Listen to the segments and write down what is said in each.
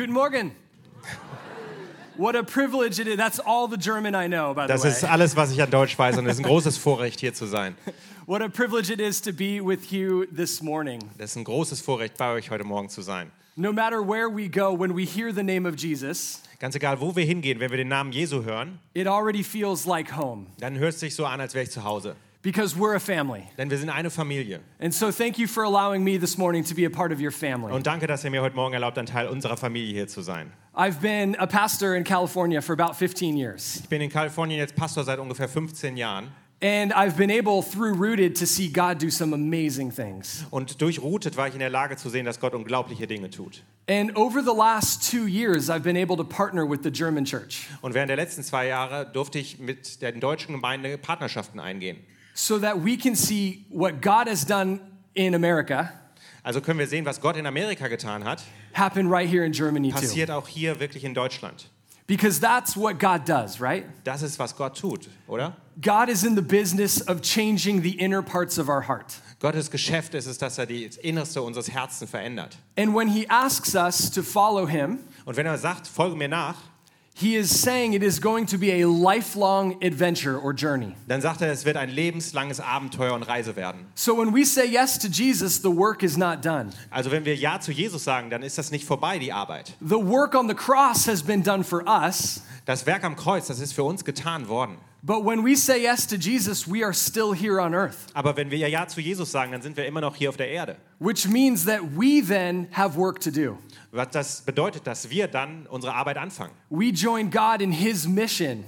Guten Morgen. What a privilege it is. That's all the German I know, by the Das way. ist alles, was ich an Deutsch weiß und es ist ein großes Vorrecht, hier zu sein. What a privilege it is to be with you this morning. Das ist ein großes Vorrecht, bei euch heute Morgen zu sein. No matter where we go, when we hear the name of Jesus, Ganz egal, wo wir hingehen, wenn wir den Namen Jesu hören, it already feels like home dann hört es sich so an, als wäre ich zu Hause. Because we're a family. Denn wir sind eine Familie. And so thank you for allowing me this morning to be a part of your family. Und danke, dass ihr mir heute Morgen erlaubt, ein Teil unserer Familie hier zu sein. I've been a pastor in California for about 15 years. Ich bin in Kalifornien jetzt Pastor seit ungefähr 15 Jahren. And I've been able, through Rooted, to see God do some amazing things. Und durch Routet war ich in der Lage zu sehen, dass Gott unglaubliche Dinge tut. And over the last two years, I've been able to partner with the German church Und während der letzten zwei Jahre durfte ich mit der deutschen Gemeinde Partnerschaften eingehen. So that we can see what God has done in America Also können wir sehen, was Gott in Amerika getan hat, happen right here in Germany too. passiert auch hier wirklich in Deutschland. Because that's what God does, right? Das ist, was Gott tut, oder? God is in the business of changing the inner parts of our heart. Gottes Geschäft ist es, dass er das Innerste unseres Herzens verändert. And when He asks us to follow Him, Und wenn er sagt, folge mir nach, He is saying it is going to be a lifelong adventure or journey. dann sagt er, es wird ein lebenslanges Abenteuer und Reise werden. So when we say yes to Jesus, the work is not done. Also wenn wir Ja zu Jesus sagen, dann ist das nicht vorbei, die Arbeit. The work on the cross has been done for us, Das Werk am Kreuz, das ist für uns getan worden. but when we say yes to Jesus, we are still here on earth, Aber wenn wir Ja zu Jesus sagen, dann sind wir immer noch hier auf der Erde. which means that we then have work to do. Was das bedeutet, dass wir dann unsere Arbeit anfangen. We join God in His mission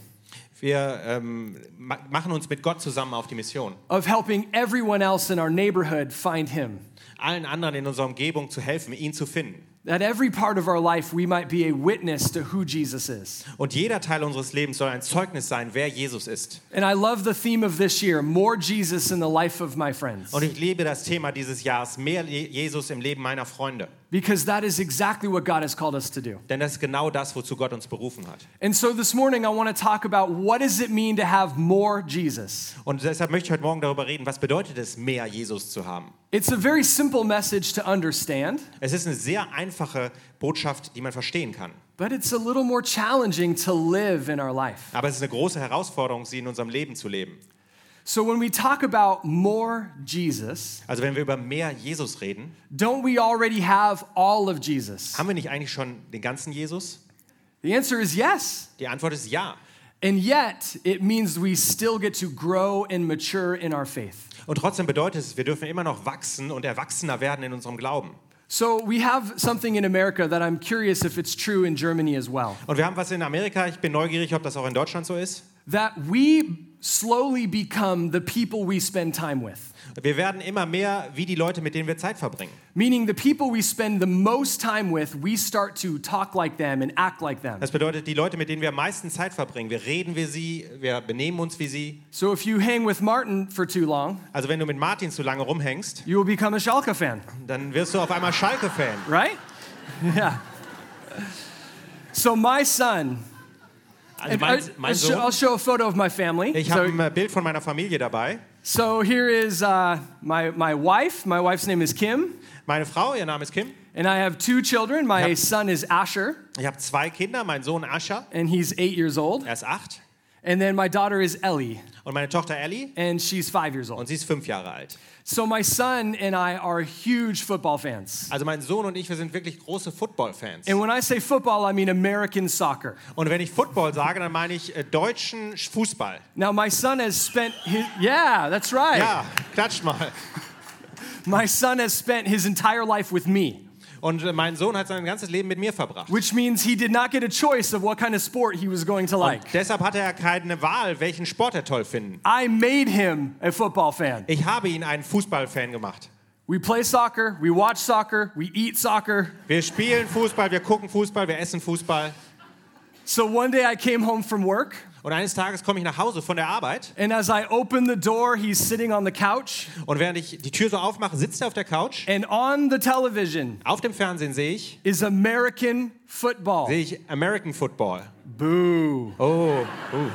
Wir ähm, ma machen uns mit Gott zusammen auf die Mission, of helping everyone else in our neighborhood find Him. allen anderen in unserer Umgebung zu helfen, ihn zu finden. That every part of our life we might be a witness to who Jesus is. Und jeder Teil unseres Lebens soll ein Zeugnis sein, wer Jesus ist. And I love the theme of this year more Jesus in the life of my friends. Und ich liebe das Thema dieses Jahres, mehr Jesus im Leben meiner Freunde. Because that is exactly what God has called us to do. Denn das ist genau das, wozu Gott uns berufen hat. And so this morning I want to talk about what does it mean to have more Jesus? Und deshalb möchte ich heute Morgen darüber reden, was bedeutet es, mehr Jesus zu haben. It's a very simple message to understand, Es ist eine sehr einfache Botschaft, die man verstehen kann. but it's a little more challenging to live in our life. Aber es ist eine große Herausforderung, sie in unserem Leben zu leben. So when we talk about more Jesus, Also wenn wir über mehr Jesus reden, don't we already have all of Jesus? haben wir nicht eigentlich schon den ganzen Jesus? The answer is yes. Die Antwort ist ja. And yet, it means we still get to grow and mature in our faith. Und trotzdem bedeutet es, wir dürfen immer noch wachsen und erwachsener werden in unserem Glauben. So, we have something in America that I'm curious if it's true in Germany as well. Und wir haben was in Amerika, ich bin neugierig, ob das auch in Deutschland so ist. That we slowly become the people we spend time with. Wir werden immer mehr wie die Leute, mit denen wir Zeit verbringen. Meaning, the people we spend the most time with, we start to talk like them and act like them. Das bedeutet, die Leute, mit denen wir am meisten Zeit verbringen, wir reden wie sie, wir benehmen uns wie sie. So, if you hang with Martin for too long, Also wenn du mit Martin zu lange rumhängst, you will become a Schalke fan, dann wirst du auf einmal Schalke-Fan. right? Yeah. So, my son, Also mein, I- mein I'll show- I'll show a photo of my family. ich So- habe ein äh, Bild von meiner Familie dabei. So here is uh, my, my wife. My wife's name is Kim. Meine Frau, ihr Name ist Kim. And I have two children. My Yep. son is Asher, Ich habe zwei Kinder, mein Sohn Asher. and he's eight years old. er ist acht. And then my daughter is Ellie, Und meine Tochter Ellie, and she's five years und old. sie ist fünf Jahre alt. So my son and I are huge football fans. Also mein Sohn und ich, wir sind wirklich große Football-Fans. And when I say football, I mean American soccer. Und wenn ich Football sage, dann meine ich äh, deutschen Fußball. Now, my son has spent his, yeah, that's right. Ja, klatscht mal. My son has spent his entire life with me, Und mein Sohn hat sein ganzes Leben mit mir verbracht. which means he did not get a choice of what kind of sport he was going to like. Deshalb hatte er keine Wahl, welchen Sport er toll finden. I made him a football fan. Ich habe ihn einen Fußballfan gemacht. We play soccer, we watch soccer, we eat soccer. Wir spielen Fußball, wir gucken Fußball, wir essen Fußball. So one day I came home from work, Und eines Tages komme ich nach Hause von der Arbeit and as I open the door, he's sitting on the couch, und während ich die Tür so aufmache, sitzt er auf der Couch. and on the television Auf dem Fernsehen sehe ich, is American football. sehe ich American Football. Boo. Oh, uh.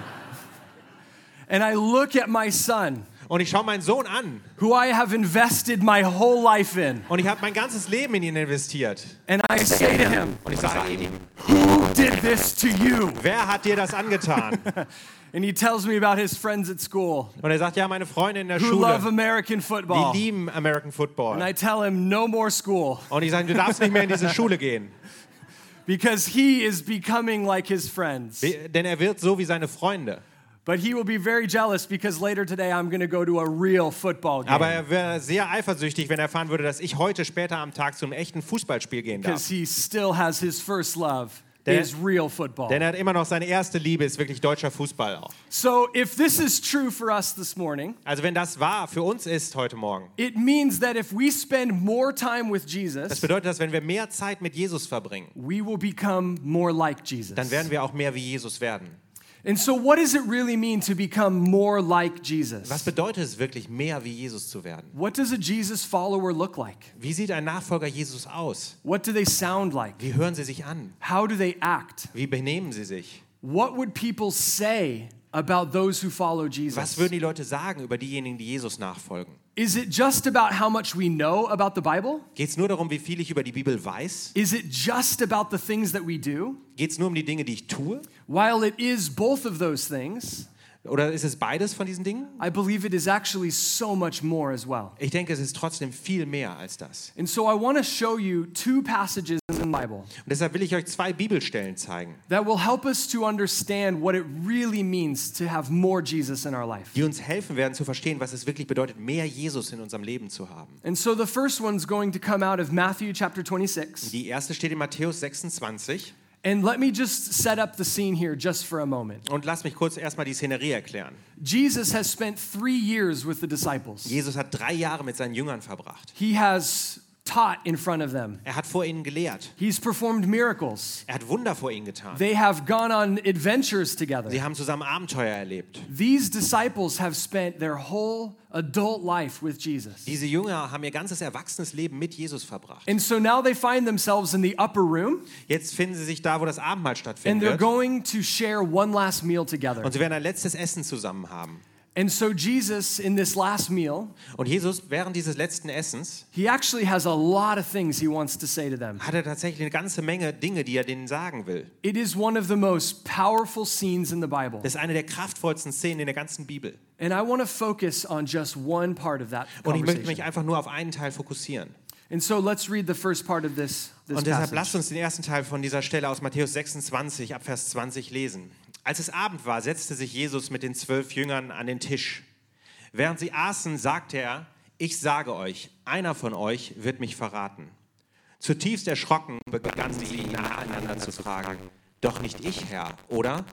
And I look at my son, Und ich schaue meinen Sohn an who I have invested my whole life in. und ich habe mein ganzes Leben in ihn investiert. And I say to him, Und ich sage ihm, Who did this to you? wer hat dir das angetan? And he tells me about his friends at school Und er sagt, ja, meine Freunde in der who love Schule, American football. die lieben American And Football. I tell him, No more school Und ich sage, du darfst nicht mehr in diese Schule gehen, because he is becoming like his friends. denn er wird so wie seine Freunde. But he will be very jealous because later today I'm going to go to a real football game. Aber er wäre sehr eifersüchtig, wenn er erfahren würde, dass ich heute später am Tag zu einem echten Fußballspiel gehen darf. Because he still has his first love Denn- is real football. Denn er hat immer noch seine erste Liebe, ist wirklich deutscher Fußball auch. So if this is true for us this morning, Also wenn das wahr für uns ist heute Morgen, it means that if we spend more time with das Jesus, bedeutet, dass wenn wir mehr Zeit mit Jesus verbringen, we will become more like dann Jesus. werden wir auch mehr wie Jesus werden. And so what does it really mean to become more like Was Jesus? bedeutet es wirklich, mehr wie Jesus zu werden? What does a Jesus follower look like? Wie sieht ein Nachfolger Jesus aus? What do they sound like? Wie hören sie sich an? How do they act? Wie benehmen sie sich? What would people say about those who follow Was Jesus? würden die Leute sagen über diejenigen, die Jesus nachfolgen? Is it just about how much we know about the Bible? Geht es nur darum, wie viel ich über die Bibel weiß? Is it just about the things that we do? Geht es nur um die Dinge, die ich tue? While it is both of those things, Oder ist es beides von diesen Dingen? I believe it is actually so much more as well. Ich denke, es ist trotzdem viel mehr als das. And so I want to show you two passages the Bible Und deshalb will ich euch zwei Bibelstellen zeigen, that will help us to understand what it really means to have more Jesus in our life. die uns helfen werden zu verstehen, was es wirklich bedeutet, mehr Jesus in unserem Leben zu haben. And so the first one's going to come out of Matthew chapter 26. Die erste steht in Matthäus 26. And let me just set up the scene here just for a moment. Und lass mich kurz erstmal die Szenerie erklären. Jesus has spent three years with the disciples. Jesus hat drei Jahre mit seinen Jüngern verbracht. He has taught in front of them. Er hat vor ihnen gelehrt. He's performed miracles. Er hat Wunder vor ihnen getan. They have gone on adventures together. Sie haben zusammen Abenteuer erlebt. These disciples have spent their whole adult life with Jesus. Diese Jünger haben ihr ganzes erwachsenes Leben mit Jesus verbracht. And so now they find themselves in the upper room Jetzt finden sie sich da, wo das Abendmahl and stattfinden they're going to share one last meal together. Und sie werden ein letztes Essen zusammen haben. And so Jesus, in this last meal, Und Jesus, während dieses letzten Essens, he actually has a lot of things he wants to say to them. hat er tatsächlich eine ganze Menge Dinge, die er denen sagen will. It is one of the most powerful scenes in the Bible. Das ist eine der kraftvollsten Szenen in der ganzen Bibel. And I want to focus on just one part of that Und ich möchte mich einfach nur auf einen Teil fokussieren. And so let's read the first part of this, this Und deshalb passage. lasst uns den ersten Teil von dieser Stelle aus Matthäus 26 ab Vers 20 lesen. Als es Abend war, setzte sich Jesus mit den zwölf Jüngern an den Tisch. Während sie aßen, sagte er, ich sage euch, einer von euch wird mich verraten. Zutiefst erschrocken begannen sie ihn nacheinander zu fragen, doch nicht ich, Herr, oder?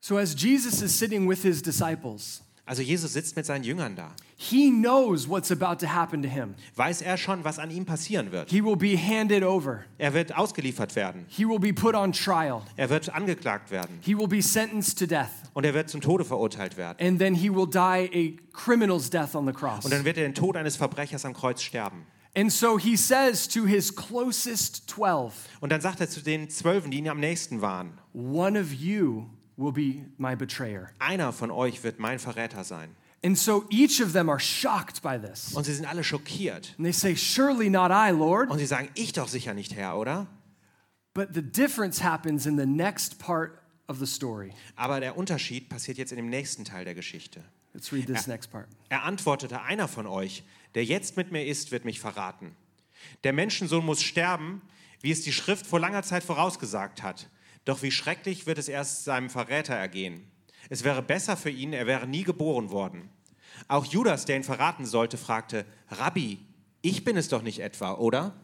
So as Jesus is sitting with his disciples, Also Jesus sitzt mit seinen Jüngern da. he knows what's about to happen to him. Weiß er schon, was an ihm passieren wird? He will be handed over. Er wird ausgeliefert werden. He will be put on trial. Er wird angeklagt werden. He will be sentenced to death. Und er wird zum Tode verurteilt werden. And then he will die a criminal's death on the cross. Und dann wird er den Tod eines Verbrechers am Kreuz sterben. And so he says to his closest 12, Und dann sagt er zu den Zwölfen, die ihm am nächsten waren, One of you will be my betrayer. einer von euch wird mein Verräter sein. And so each of them are shocked by this. Und sie sind alle schockiert. And they say, Surely not I, Lord. Und sie sagen, ich doch sicher nicht, Herr, oder? But the difference happens in the next part of the story. Aber der Unterschied passiert jetzt in dem nächsten Teil der Geschichte. Let's read this next part. Er antwortete, einer von euch, der jetzt mit mir ist, wird mich verraten. Der Menschensohn muss sterben, wie es die Schrift vor langer Zeit vorausgesagt hat. Doch wie schrecklich wird es erst seinem Verräter ergehen. Es wäre besser für ihn, er wäre nie geboren worden. Auch Judas, der ihn verraten sollte, fragte, Rabbi, ich bin es doch nicht etwa, oder?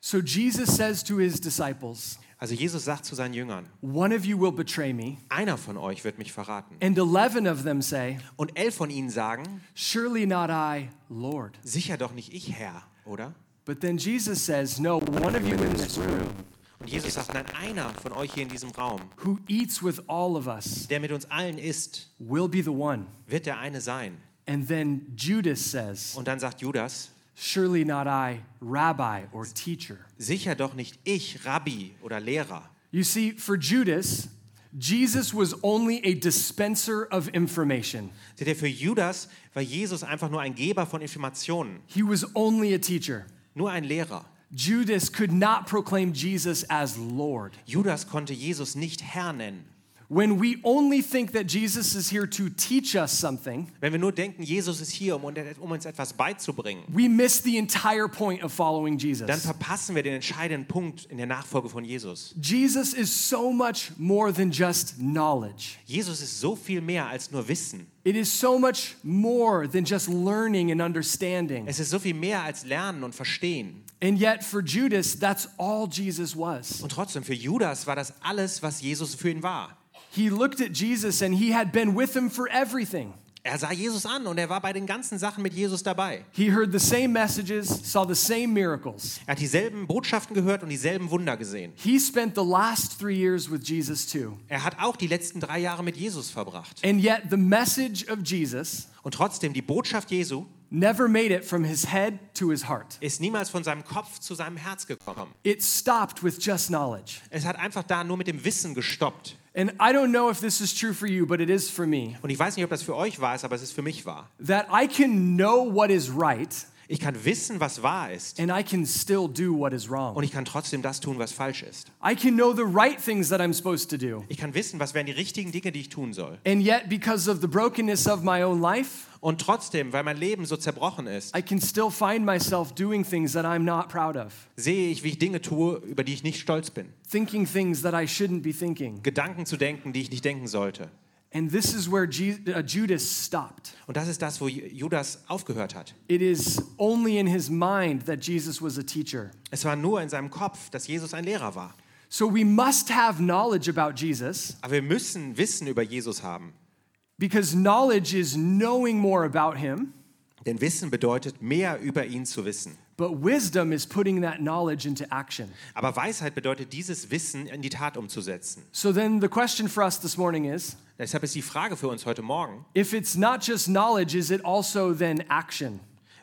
So Jesus says to his disciples, Also Jesus sagt zu seinen Jüngern, One of you will betray me. einer von euch wird mich verraten. And 11 of them say, Und elf von ihnen sagen, Surely not I, Lord. sicher doch nicht ich, Herr, oder? But then Jesus says, No, one of you in this room Und Jesus sagt, nein, einer von euch hier in diesem Raum, who eats with all of us der mit uns allen ist, will be the one. wird der eine sein. And then Judas says, Und dann sagt Judas, Surely not I, Rabbi or teacher. sicher doch nicht ich, Rabbi oder Lehrer. You see, for Judas, Jesus was only a dispenser of information. Seht ihr, für Judas war Jesus einfach nur ein Geber von Informationen, He was only a teacher. nur ein Lehrer. Judas could not proclaim Jesus as Lord. Judas konnte Jesus nicht Herr nennen. When we only think that Jesus is here to teach us something, Wenn wir nur denken, Jesus ist hier, um, um uns etwas beizubringen, we miss the entire point of following Jesus. dann verpassen wir den entscheidenden Punkt in der Nachfolge von Jesus. Jesus is so much more than just knowledge. Jesus ist so viel mehr als nur Wissen. It is so much more than just learning and understanding. Es ist so viel mehr als Lernen und Verstehen. And yet, for Judas, that's all Jesus was. Und trotzdem, für Judas war das alles, was Jesus für ihn war. He looked at Jesus and he had been with him for everything. Er sah Jesus an und er war bei den ganzen Sachen mit Jesus dabei. He heard the same messages, saw the same miracles. Er hat dieselben Botschaften gehört und dieselben Wunder gesehen. He spent the last three years with Jesus too. Er hat auch die letzten drei Jahre mit Jesus verbracht. And yet, the message of Jesus Und trotzdem, die Botschaft Jesu never made it from his head to his heart. ist niemals von seinem Kopf zu seinem Herz gekommen. It stopped with just knowledge. Es hat einfach da nur mit dem Wissen gestoppt. And I don't know if this is true for you, but it is for me. Und ich weiß nicht, ob das für euch ist, aber es ist für mich wahr. That I can know what is right Ich kann wissen, was wahr ist. and I can still do what is Und wrong. ich kann trotzdem das tun, was falsch ist. I can know the right things that I'm supposed to do. Ich kann wissen, was wären die richtigen Dinge, die ich tun soll. And yet, because of the brokenness of my own life, Und trotzdem, weil mein Leben so zerbrochen ist, I can still find myself doing things that I'm not proud of, sehe ich, wie ich Dinge tue, über die ich nicht stolz bin. thinking things that I shouldn't be thinking. Gedanken zu denken, die ich nicht denken sollte. And this is where uh, Judas stopped. Und das ist das, wo Judas aufgehört hat. It is only in his mind that Jesus was a teacher. Es war nur in seinem Kopf, dass Jesus ein Lehrer war. So we must have knowledge about Jesus Aber wir müssen Wissen über Jesus haben. because knowledge is knowing more about him, Denn Wissen bedeutet, mehr über ihn zu wissen. But wisdom is putting that knowledge into action. Aber Weisheit bedeutet, dieses Wissen in die Tat umzusetzen. So then the question for us this morning is Deshalb ist die Frage für uns heute Morgen, if it's not just knowledge, is it also then action?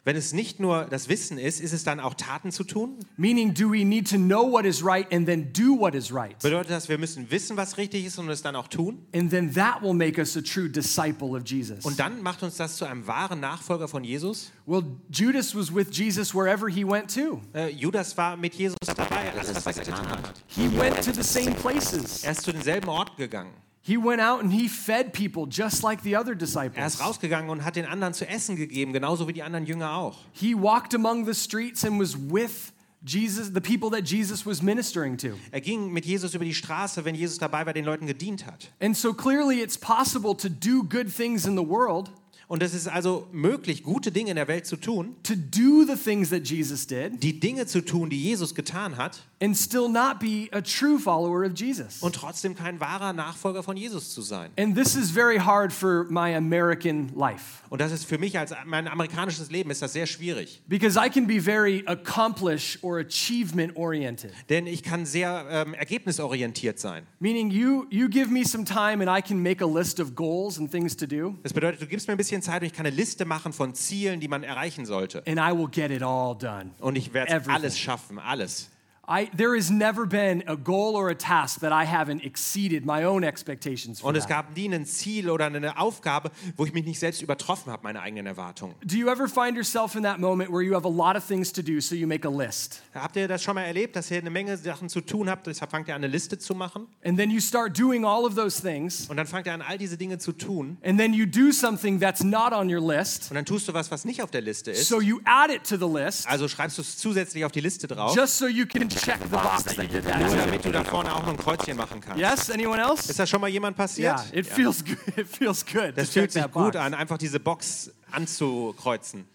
Wenn es nicht nur das Wissen ist, ist es dann auch Taten zu tun? Meaning, do we need to know what is right and then do what is right? Bedeutet das, wir müssen wissen, was richtig ist und es dann auch tun? And then that will make us a true disciple of Jesus. Und dann macht uns das zu einem wahren Nachfolger von Jesus? Well, Judas was with Jesus wherever he went to. Äh, Judas war mit Jesus dabei, alles, was er getan hat. He went to the same places. Er ist zu denselben Orten gegangen. He went out and he fed people just like the other Er disciples. ist rausgegangen und hat den anderen zu essen gegeben, genauso wie die anderen Jünger auch. He walked among the streets and was with Jesus, the people that Jesus was ministering to. Er ging mit Jesus über die Straße, wenn Jesus dabei war, den Leuten gedient hat. And so clearly it's possible to do good things in the world, Und es ist also möglich, gute Dinge in der Welt zu tun, to do the things that Jesus did, die Dinge zu tun, die Jesus getan hat, and still not be a true follower of Jesus. und trotzdem kein wahrer Nachfolger von Jesus zu sein. And this is very hard for my American life Und das ist für mich als mein amerikanisches Leben ist das sehr schwierig, because I can be very accomplish or achievement oriented. denn ich kann sehr ähm, ergebnisorientiert sein. Meaning you you give me some time and I can make a list of goals and things to do Das bedeutet, du gibst mir ein bisschen Zeit und ich kann eine Liste machen von Zielen, die man erreichen sollte. and I will get it all done. Und ich werde alles schaffen, alles. I there has never been a goal or a task that I haven't exceeded my own expectations for. Und es gab nie ein Ziel oder eine Aufgabe, wo ich mich nicht selbst übertroffen habe, meine eigenen Erwartungen. Do you ever find yourself in that moment where you have a lot of things to do so you make a list? Habt ihr das schon mal erlebt, dass ihr eine Menge Sachen zu tun habt, deshalb fangt ihr an, eine Liste zu machen? And then you start doing all of those things Und dann fangt ihr an, all diese Dinge zu tun. and then you do something that's not on your list. Und dann tust du was, was nicht auf der Liste ist. So you add it to the list Also schreibst du es zusätzlich auf die Liste drauf, just so you can check the box that you did that. nur damit du da vorne auch noch ein Kreuzchen machen kannst. Yes, anyone else? Ist das schon mal jemand passiert? Yeah, it feels good. It feels good. Das fühlt sich gut an, einfach diese Box anzukreuzen.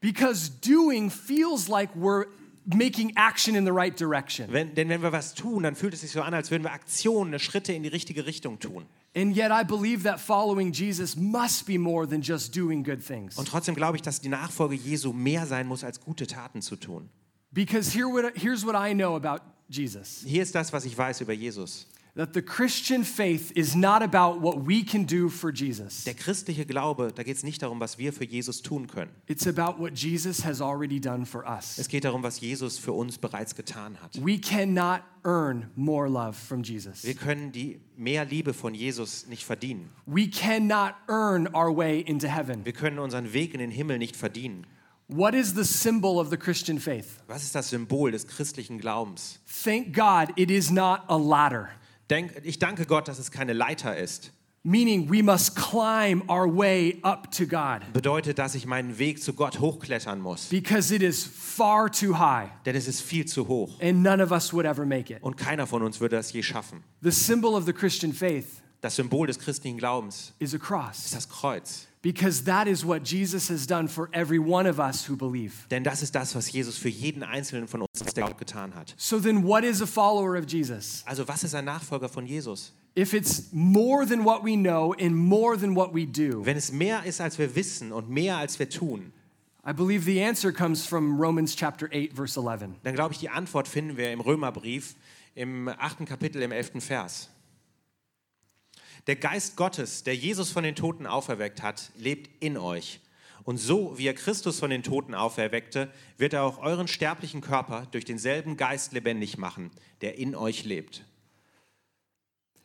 Because doing feels like we're making action in the right direction. Wenn, denn wenn wir was tun, dann fühlt es sich so an, als würden wir Aktionen, Schritte in die richtige Richtung tun. And yet I believe that following Jesus must be more than just doing good things. Und trotzdem glaube ich, dass die Nachfolge Jesu mehr sein muss, als gute Taten zu tun. Because here what, here's what I know about Jesus. Hier ist das, was ich weiß über Jesus. that the Christian faith is not about what we can do for Jesus. Der christliche Glaube, da geht es nicht darum, was wir für Jesus tun können. It's about what Jesus has already done for us. Es geht darum, was Jesus für uns bereits getan hat. We cannot earn more love from Jesus. Wir können die mehr Liebe von Jesus nicht verdienen. We cannot earn our way into heaven. Wir können unseren Weg in den Himmel nicht verdienen. What is the symbol of the Christian faith? Was ist das Symbol des christlichen Glaubens? Thank God it is not a ladder, Denk, ich danke Gott, dass es keine Leiter ist. meaning we must climb our way up to God Bedeutet, dass ich meinen Weg zu Gott hochklettern muss. because it is far too high Denn es ist viel zu hoch. and none of us would ever make it. Und keiner von uns würde das je schaffen. The symbol of the Christian faith Das Symbol des christlichen Glaubens is a ist cross das Kreuz. Because that is what Jesus has done for every one of us who believe. Denn das ist das, was Jesus für jeden einzelnen von uns der getan hat. So then, what is a follower of Jesus? Also was ist ein Nachfolger von Jesus? If it's more than what we know and more than what we do, Wenn es mehr ist, als wir wissen und mehr, als wir tun, I believe the answer comes from Romans chapter 8, verse 11. dann glaube ich, die Antwort finden wir im Römerbrief im achten Kapitel im elften Vers. Der Geist Gottes, der Jesus von den Toten auferweckt hat, lebt in euch. Und so wie er Christus von den Toten auferweckte, wird er auch euren sterblichen Körper durch denselben Geist lebendig machen, der in euch lebt.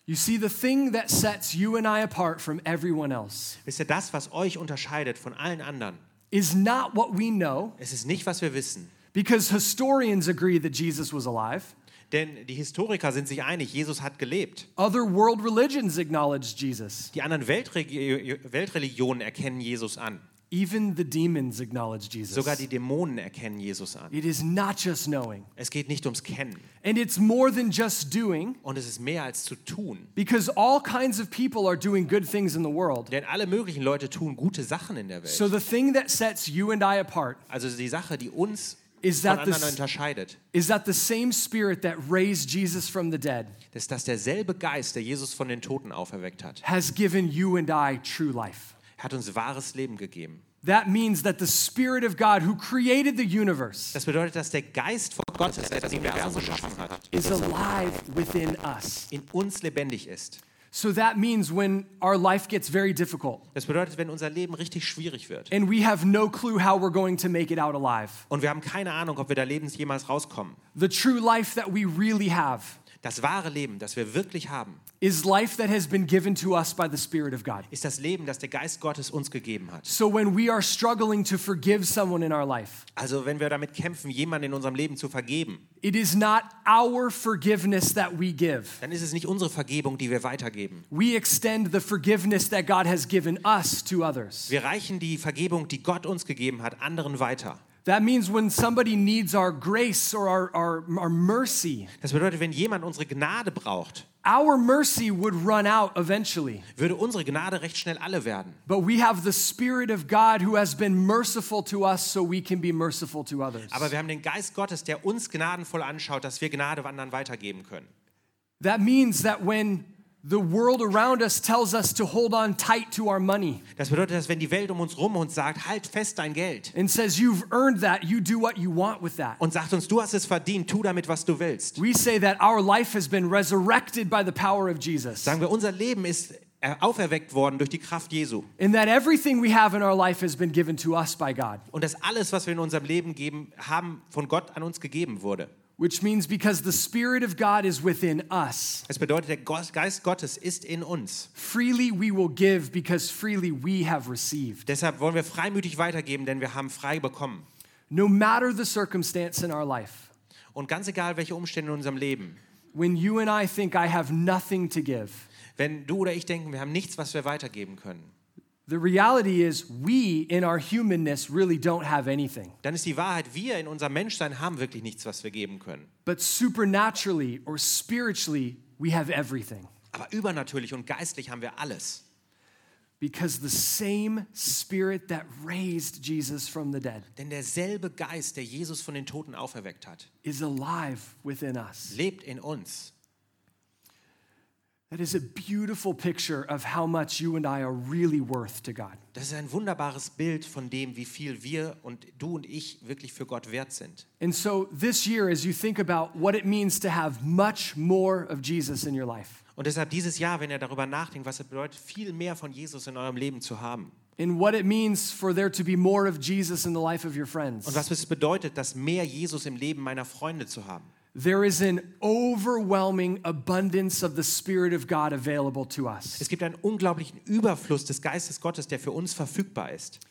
You see, the thing that sets you and I apart from everyone else Wisst ihr, das, was euch unterscheidet von allen anderen, is not what we know, es ist nicht, was wir wissen. because historians agree that Jesus was alive. Denn die Historiker sind sich einig, Jesus hat gelebt. Other world religions acknowledge Jesus. Die anderen Weltregi Weltreligionen erkennen Jesus an. Even the demons acknowledge Jesus. Sogar die Dämonen erkennen Jesus an. It is not just knowing, Es geht nicht ums Kennen. and it's more than just doing, Und es ist mehr als zu tun. because all kinds of people are doing good things in the world. Denn alle möglichen Leute tun gute Sachen in der Welt. So the thing that sets you and I apart Also die Sache, die uns Is von that anderen this- unterscheidet, is that the same spirit that raised Jesus from the dead ist, dass derselbe Geist, der Jesus von den Toten auferweckt hat, has given you and I true life. hat uns wahres Leben gegeben. That means that the Spirit of God, who created the universe, Das bedeutet, dass der Geist von Gottes, der das Universum geschaffen hat, is alive within us. in uns lebendig ist. So that means when our life gets very difficult. Das bedeutet, wenn unser Leben richtig schwierig wird. And we have no clue how we're going to make it out alive, und wir haben keine Ahnung, ob wir da lebens jemals rauskommen. the true life that we really have Das wahre Leben, das wir wirklich haben, is life that has been given to us by the Spirit of God. ist das Leben, das der Geist Gottes uns gegeben hat. So when we are struggling to forgive someone in our life, Also wenn wir damit kämpfen, jemanden in unserem Leben zu vergeben, it is not our forgiveness that we give. dann ist es nicht unsere Vergebung, die wir weitergeben. We extend the forgiveness that God has given us to others. Wir reichen die Vergebung, die Gott uns gegeben hat, anderen weiter. That means when somebody needs our grace or our, our, our mercy, Das bedeutet, wenn jemand unsere Gnade braucht, our mercy would run out eventually. würde unsere Gnade recht schnell alle werden. But we have the Spirit of God who has been merciful to us so we can be merciful to others. Aber wir haben den Geist Gottes, der uns gnadenvoll anschaut, dass wir Gnade anderen weitergeben können. That means that when the world around us tells us to hold on tight to our money Das bedeutet, dass wenn die Welt um uns rum uns sagt, halt fest dein Geld and says, You've earned that, you do what you want with that. und sagt uns, du hast es verdient, tu damit, was du willst. We say that our life has been resurrected by the power of Jesus. Sagen wir, unser Leben ist äh, auferweckt worden durch die Kraft Jesu. And that everything we have in our life has been given to us by God. Und dass alles, was wir in unserem Leben geben, haben, von Gott an uns gegeben wurde. Which means because the Spirit of God is within us, Es bedeutet, der Geist Gottes ist in uns. freely we will give because freely we have received. Deshalb wollen wir freimütig weitergeben, denn wir haben frei bekommen. No matter the circumstance in our life, Und ganz egal, welche Umstände in unserem Leben, when you and I think I have nothing to give, wenn du oder ich denken, wir haben nichts, was wir weitergeben können, the reality is we in our humanness really don't have anything. dann ist die Wahrheit, wir in unserem Menschsein haben wirklich nichts, was wir geben können. But supernaturally or spiritually, we have everything. Aber übernatürlich und geistlich haben wir alles. Because the same Spirit that raised Jesus from the dead Denn derselbe Geist, der Jesus von den Toten auferweckt hat, is alive within us. lebt in uns. That is a beautiful picture of how much you and I are really worth to God. Das ist ein wunderbares Bild von dem, wie viel wir und du und ich wirklich für Gott wert sind. And so this year, as you think about what it means to have much more of Jesus in your life, Und deshalb dieses Jahr, wenn ihr darüber nachdenkt, was es bedeutet, viel mehr von Jesus in eurem Leben zu haben. and what it means for there to be more of Jesus in the life of your friends. Und was es bedeutet, das mehr Jesus im Leben meiner Freunde zu haben. There is an overwhelming abundance of the Spirit of God available to us. Es gibt einen unglaublichen Überfluss des Geistes Gottes, der für uns verfügbar ist.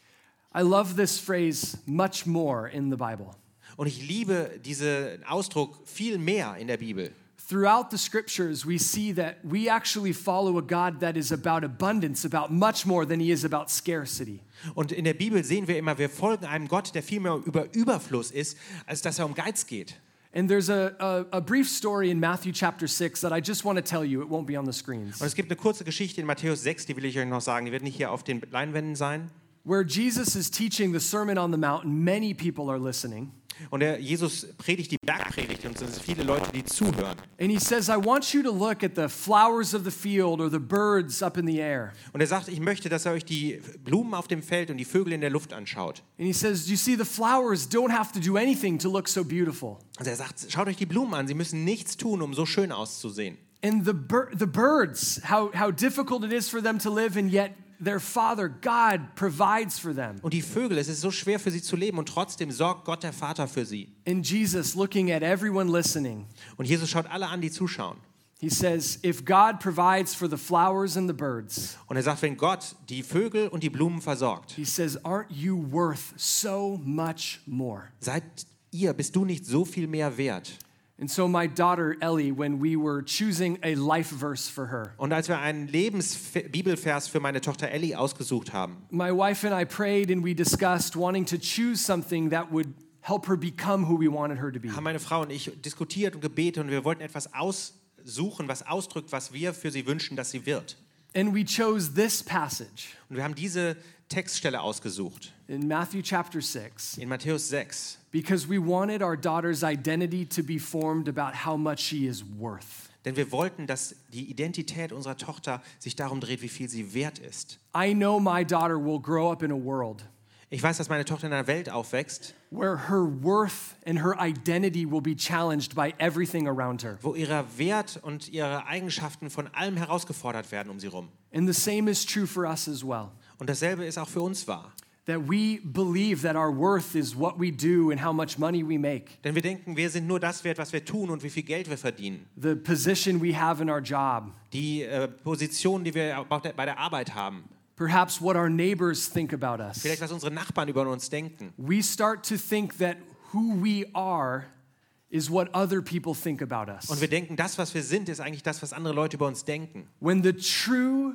I love this phrase, much more, in the Bible. Und ich liebe diesen Ausdruck viel mehr in der Bibel. Throughout the scriptures, we see that we actually follow a God that is about abundance, about much more than he is about scarcity. Und in der Bibel sehen wir immer, wir folgen einem Gott, der viel mehr über Überfluss ist, als dass er um Geiz geht. And there's a, a, a brief story in Matthew chapter 6 that I just want to tell you. It won't be on the screens. Und es gibt eine kurze Geschichte in Matthäus 6, die will ich euch noch sagen. Die wird nicht hier auf den Leinwänden sein. Where Jesus is teaching the Sermon on the Mount, and many people are listening. Und der Jesus predigt die Bergpredigt und es sind viele Leute, die zuhören. And he says, I want you to look at the flowers of the field or the birds up in the air. Und er sagt, ich möchte, dass ihr euch die Blumen auf dem Feld und die Vögel in der Luft anschaut. And he says, You see, the flowers don't have to do anything to look so beautiful. Also er sagt, schaut euch die Blumen an, sie müssen nichts tun, um so schön auszusehen. And the, bir- the birds, how, how difficult it is for them to live, and yet their Father, God, provides for them. Und die Vögel, es ist so schwer für sie zu leben und trotzdem sorgt Gott der Vater für sie. And Jesus, looking at everyone listening, Und Jesus schaut alle an, die zuschauen. he says, If God provides for the flowers and the birds, Und er sagt, wenn Gott die Vögel und die Blumen versorgt, he says, Aren't you worth so much more? seid ihr, bist du nicht so viel mehr wert? And so, my daughter Ellie, when we were choosing a life verse for her, Und als wir einen Lebensbibelvers für meine Tochter Ellie ausgesucht haben, my wife and I prayed and we discussed wanting to choose something that would help her become who we wanted her to be. haben meine Frau und ich diskutiert und gebetet und wir wollten etwas aussuchen, was ausdrückt, was wir für sie wünschen, dass sie wird. And we chose this passage Und wir haben diese Textstelle ausgesucht in Matthew chapter 6 in Matthäus 6, because we wanted our daughter's identity to be formed about how much she is worth. denn wir wollten, dass die Identität unserer Tochter sich darum dreht, wie viel sie wert ist. I know my daughter will grow up in a world Ich weiß, dass meine Tochter in einer Welt aufwächst, where her worth and her identity will be challenged by everything around her. wo ihrer Wert und ihre Eigenschaften von allem herausgefordert werden um sie rum. And the same is true for us as well. Und dasselbe ist auch für uns wahr. That we believe that our worth is what we do and how much money we make, Denn wir denken, wir sind nur das wert, was wir tun und wie viel Geld wir verdienen. the position we have in our job, Die äh, Position, die wir bei der Arbeit haben. perhaps what our neighbors think about us. Vielleicht, was unsere Nachbarn über uns denken. We start to think that who we are is what other people think about us. Und wir denken, das, was wir sind, ist eigentlich das, was andere Leute über uns denken. When the true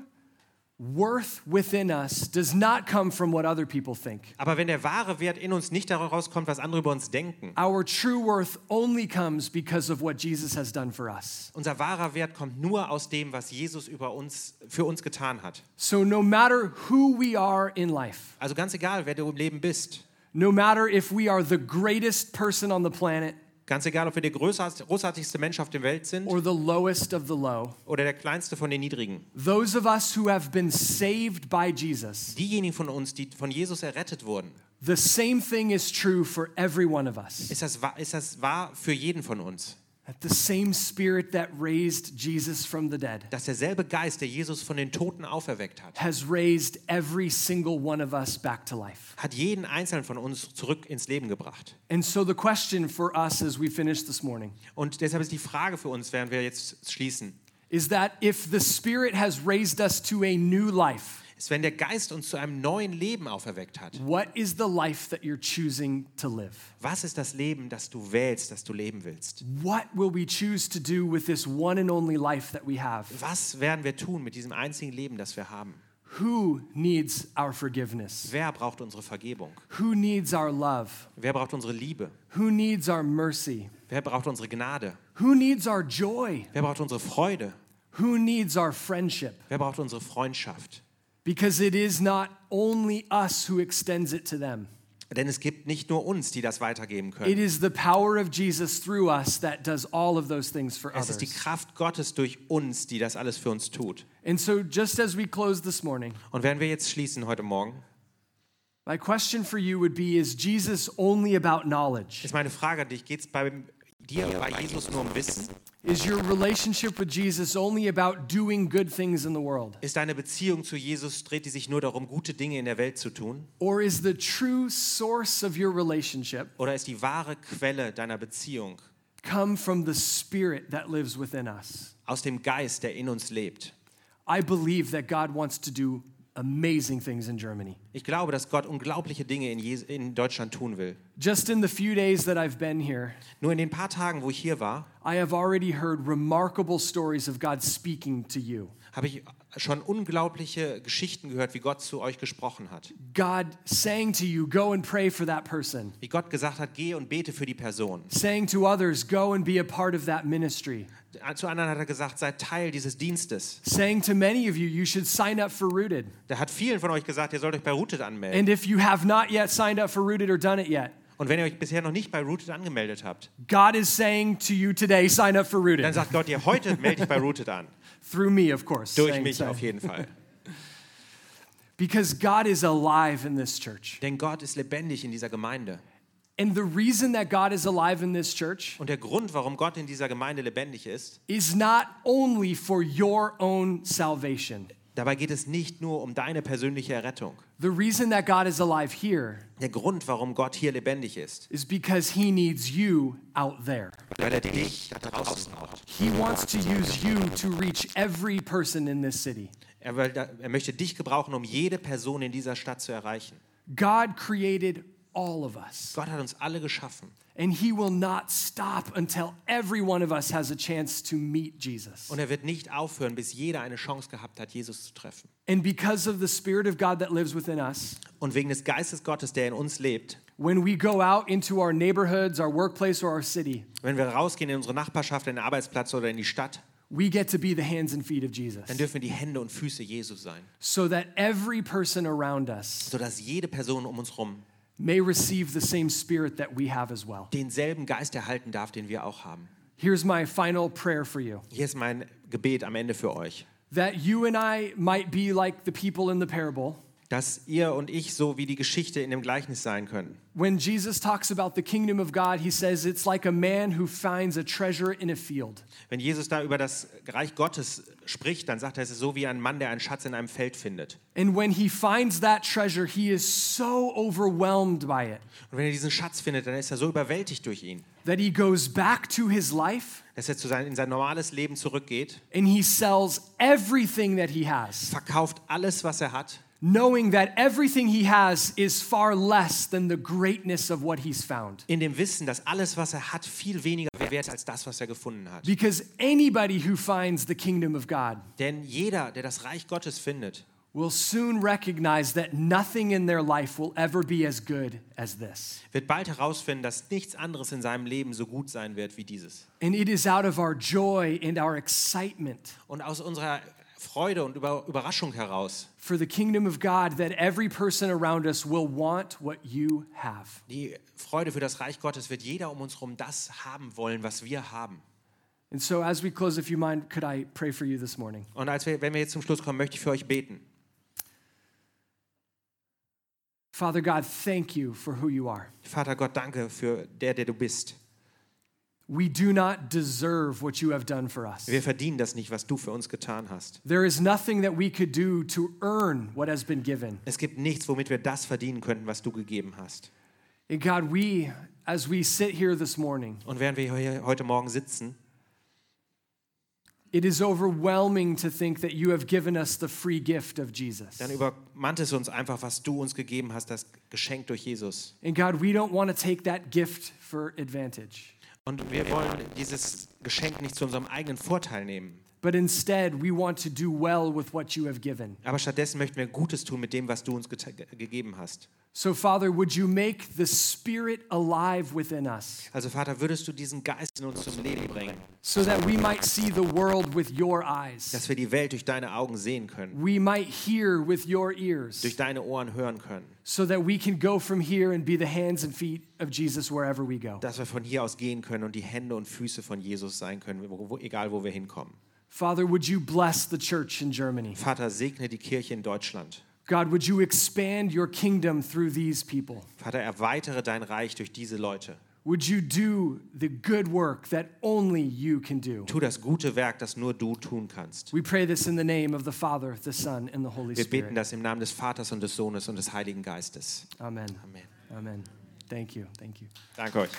worth within us does not come from what other people think. Aber wenn der wahre Wert in uns nicht daraus kommt, was andere über uns denken, Our true worth only comes because of what Jesus has done for us. unser wahrer Wert kommt nur aus dem, was Jesus über uns, für uns getan hat. So, no matter who we are in life, Also ganz egal, wer du im Leben bist, no matter if we are the greatest person on the planet ganz egal, ob wir der großartigste Mensch auf der Welt sind or the lowest of the low, oder der kleinste von den Niedrigen, those of us who have been saved by Jesus, diejenigen von uns, die von Jesus errettet wurden, the same thing is true for every one of us. ist das, wahr- ist das wahr für jeden von uns. The same spirit that raised Jesus from the dead Dass derselbe Geist, der Jesus von den Toten auferweckt hat, has raised every single one of us back to life. hat jeden einzelnen von uns zurück ins Leben gebracht. And so the question for us as we finish this morning Und deshalb ist die Frage für uns, während wir jetzt schließen, is that if the spirit has raised us to a new life, ist, wenn der Geist uns zu einem neuen Leben auferweckt hat, what is the life that you're choosing to live? was ist das Leben, das du wählst, das du leben willst? What will we choose to do with this one and only life that we have? Was werden wir tun mit diesem einzigen Leben, das wir haben? Who needs our forgiveness? Wer braucht unsere Vergebung? Who needs our love? Wer braucht unsere Liebe? Who needs our mercy? Wer braucht unsere Gnade? Who needs our joy? Wer braucht unsere Freude? Who needs our friendship? Wer braucht unsere Freundschaft? Because it is not only us who extends it to them. Denn es gibt nicht nur uns, die das weitergeben It können. is the power of Jesus through us that does all of those things for Es ist die others. Kraft Gottes durch uns, die das alles für uns tut. And so, just as we close this morning, Und werden wir jetzt schließen heute Morgen, my question for you would be Is Jesus only about knowledge? ist meine Frage an dich, geht es bei dir, bei Jesus nur um Wissen? Is your relationship with Jesus only about doing good things in the world? Ist deine Beziehung zu Jesus, dreht die sich nur darum, gute Dinge in der Welt zu tun? Or is the true source of your relationship Oder ist die wahre Quelle deiner Beziehung come from the spirit that lives within us? aus dem Geist, der in uns lebt? I believe that God wants to do amazing things in Germany. Ich glaube, dass Gott unglaubliche Dinge in, Jes in Deutschland tun will. Just in the few days that I've been here, Nur in den paar Tagen, wo ich hier war, I have already heard remarkable stories of God speaking to you. habe ich schon unglaubliche Geschichten gehört, wie Gott zu euch gesprochen hat. God saying to you, go and pray for that person. Wie Gott gesagt hat, geh und bete für die Person. Saying to others, go and be a part of that ministry. Zu anderen hat er gesagt, seid Teil dieses Dienstes. Saying to many of you, you should sign up for Rooted. Der hat vielen von euch gesagt, ihr sollt euch bei Rooted anmelden. And if you have not yet signed up for Rooted or done it yet, Und wenn ihr euch bisher noch nicht bei Rooted angemeldet habt, God is saying to you today, sign up for dann Rooted. sagt Gott dir, heute melde dich bei Rooted an. Through me, of course. Durch mich auf jeden Fall. Because God is alive in this church. Denn Gott ist lebendig in dieser Gemeinde. And the reason that God is alive in this church Und der Grund, warum Gott in dieser Gemeinde lebendig ist, is not only for your own salvation. dabei geht es nicht nur um deine persönliche Errettung. The reason that God is alive here Der Grund, warum Gott hier lebendig ist, is because he needs you out there. weil er dich da draußen braucht. He wants to use you to reach every person in this city. Er, will, er möchte dich gebrauchen, um jede Person in dieser Stadt zu erreichen. God created all of us, Gott hat uns alle geschaffen. and he will not stop until every one of us has a chance to meet Jesus. Und er wird nicht aufhören, bis jeder eine Chance gehabt hat, Jesus zu treffen. And because of the Spirit of God that lives within us, Und wegen des Geistes Gottes, der in uns lebt, when we go out into our neighborhoods, our workplace, or our city, wenn wir rausgehen in unsere Nachbarschaft, in den Arbeitsplatz oder in die Stadt, we get to be the hands and feet of Jesus. dann dürfen wir die Hände und Füße Jesu sein, so that every person around us sodass jede Person um uns herum may receive the same spirit that we have as well. denselben Geist erhalten darf, den wir auch haben. Here's my final prayer for you Hier ist mein Gebet am Ende für euch, that you and I might be like the people in the parable. Dass ihr und ich so wie die Geschichte in dem Gleichnis sein können. When Jesus talks about the kingdom of God, he says it's like a man who finds a treasure in a field. Wenn Jesus da über das Reich Gottes spricht, dann sagt er, es ist so wie ein Mann, der einen Schatz in einem Feld findet. And when he finds that treasure, he is so overwhelmed by it Und wenn er diesen Schatz findet, dann ist er so überwältigt durch ihn, that he goes back to his life dass er zu sein, in sein normales Leben zurückgeht, and he sells everything that he has, verkauft alles, was er hat, knowing that everything he has is far less than the greatness of what he's found. in dem Wissen, dass alles, was er hat, viel weniger wert ist als das, was er gefunden hat. Because anybody who finds the kingdom of God Denn jeder, der das Reich Gottes findet, will soon recognize that nothing in their life will ever be as good as this. wird bald herausfinden, dass nichts anderes in seinem Leben so gut sein wird wie dieses. And it is out of our joy and our excitement Und aus unserer Freude und Über Überraschung heraus, for the kingdom of God that every person around us will want what you have. die Freude für das Reich Gottes, wird jeder um uns herum das haben wollen, was wir haben. And so, as we close, if you mind, could I pray for you this morning? Und als wir, wenn wir jetzt zum Schluss kommen, möchte ich für euch beten. Father God, thank you for who you are. Vater Gott, danke für der, der du bist. We do not deserve what you have done for us. Wir verdienen das nicht, was du für uns getan hast. There is nothing that we could do to earn what has been given. Es gibt nichts, womit wir das verdienen könnten, was du gegeben hast. And God, we, as we sit here this morning, Und während wir hier heute Morgen sitzen, it is overwhelming to think that you have given us the free gift of Jesus. dann übermannt es uns einfach, was du uns gegeben hast, das Geschenk durch Jesus. And God, we don't want to take that gift for advantage, Und wir wollen dieses Geschenk nicht zu unserem eigenen Vorteil nehmen. But instead we want to do well with what you have given. Aber stattdessen möchten wir Gutes tun mit dem, was du uns gegeben hast. So, Father, would you make the Spirit alive within us Also Vater, würdest du diesen Geist in uns zum Leben bringen, so that we might see the world with your eyes? dass wir die Welt durch deine Augen sehen können, We might hear with your ears durch deine Ohren hören können, so that we can go from here and be the hands and feet of Jesus wherever we go. dass wir von hier aus gehen können und die Hände und Füße von Jesus sein können, egal wo wir hinkommen. Father, would you bless the church in Germany? Vater, segne die Kirche in Deutschland. God, would you expand your kingdom through these people? Vater, erweitere dein Reich durch diese Leute. Would you do the good work that only you can do? Tu das gute Werk, das nur du tun kannst. We pray this in the name of the Father, the Son, and the Holy Wir beten das im Namen des Vaters und des Sohnes und des Heiligen Geistes. Amen. Amen. Amen. Thank you. Thank you. Danke euch.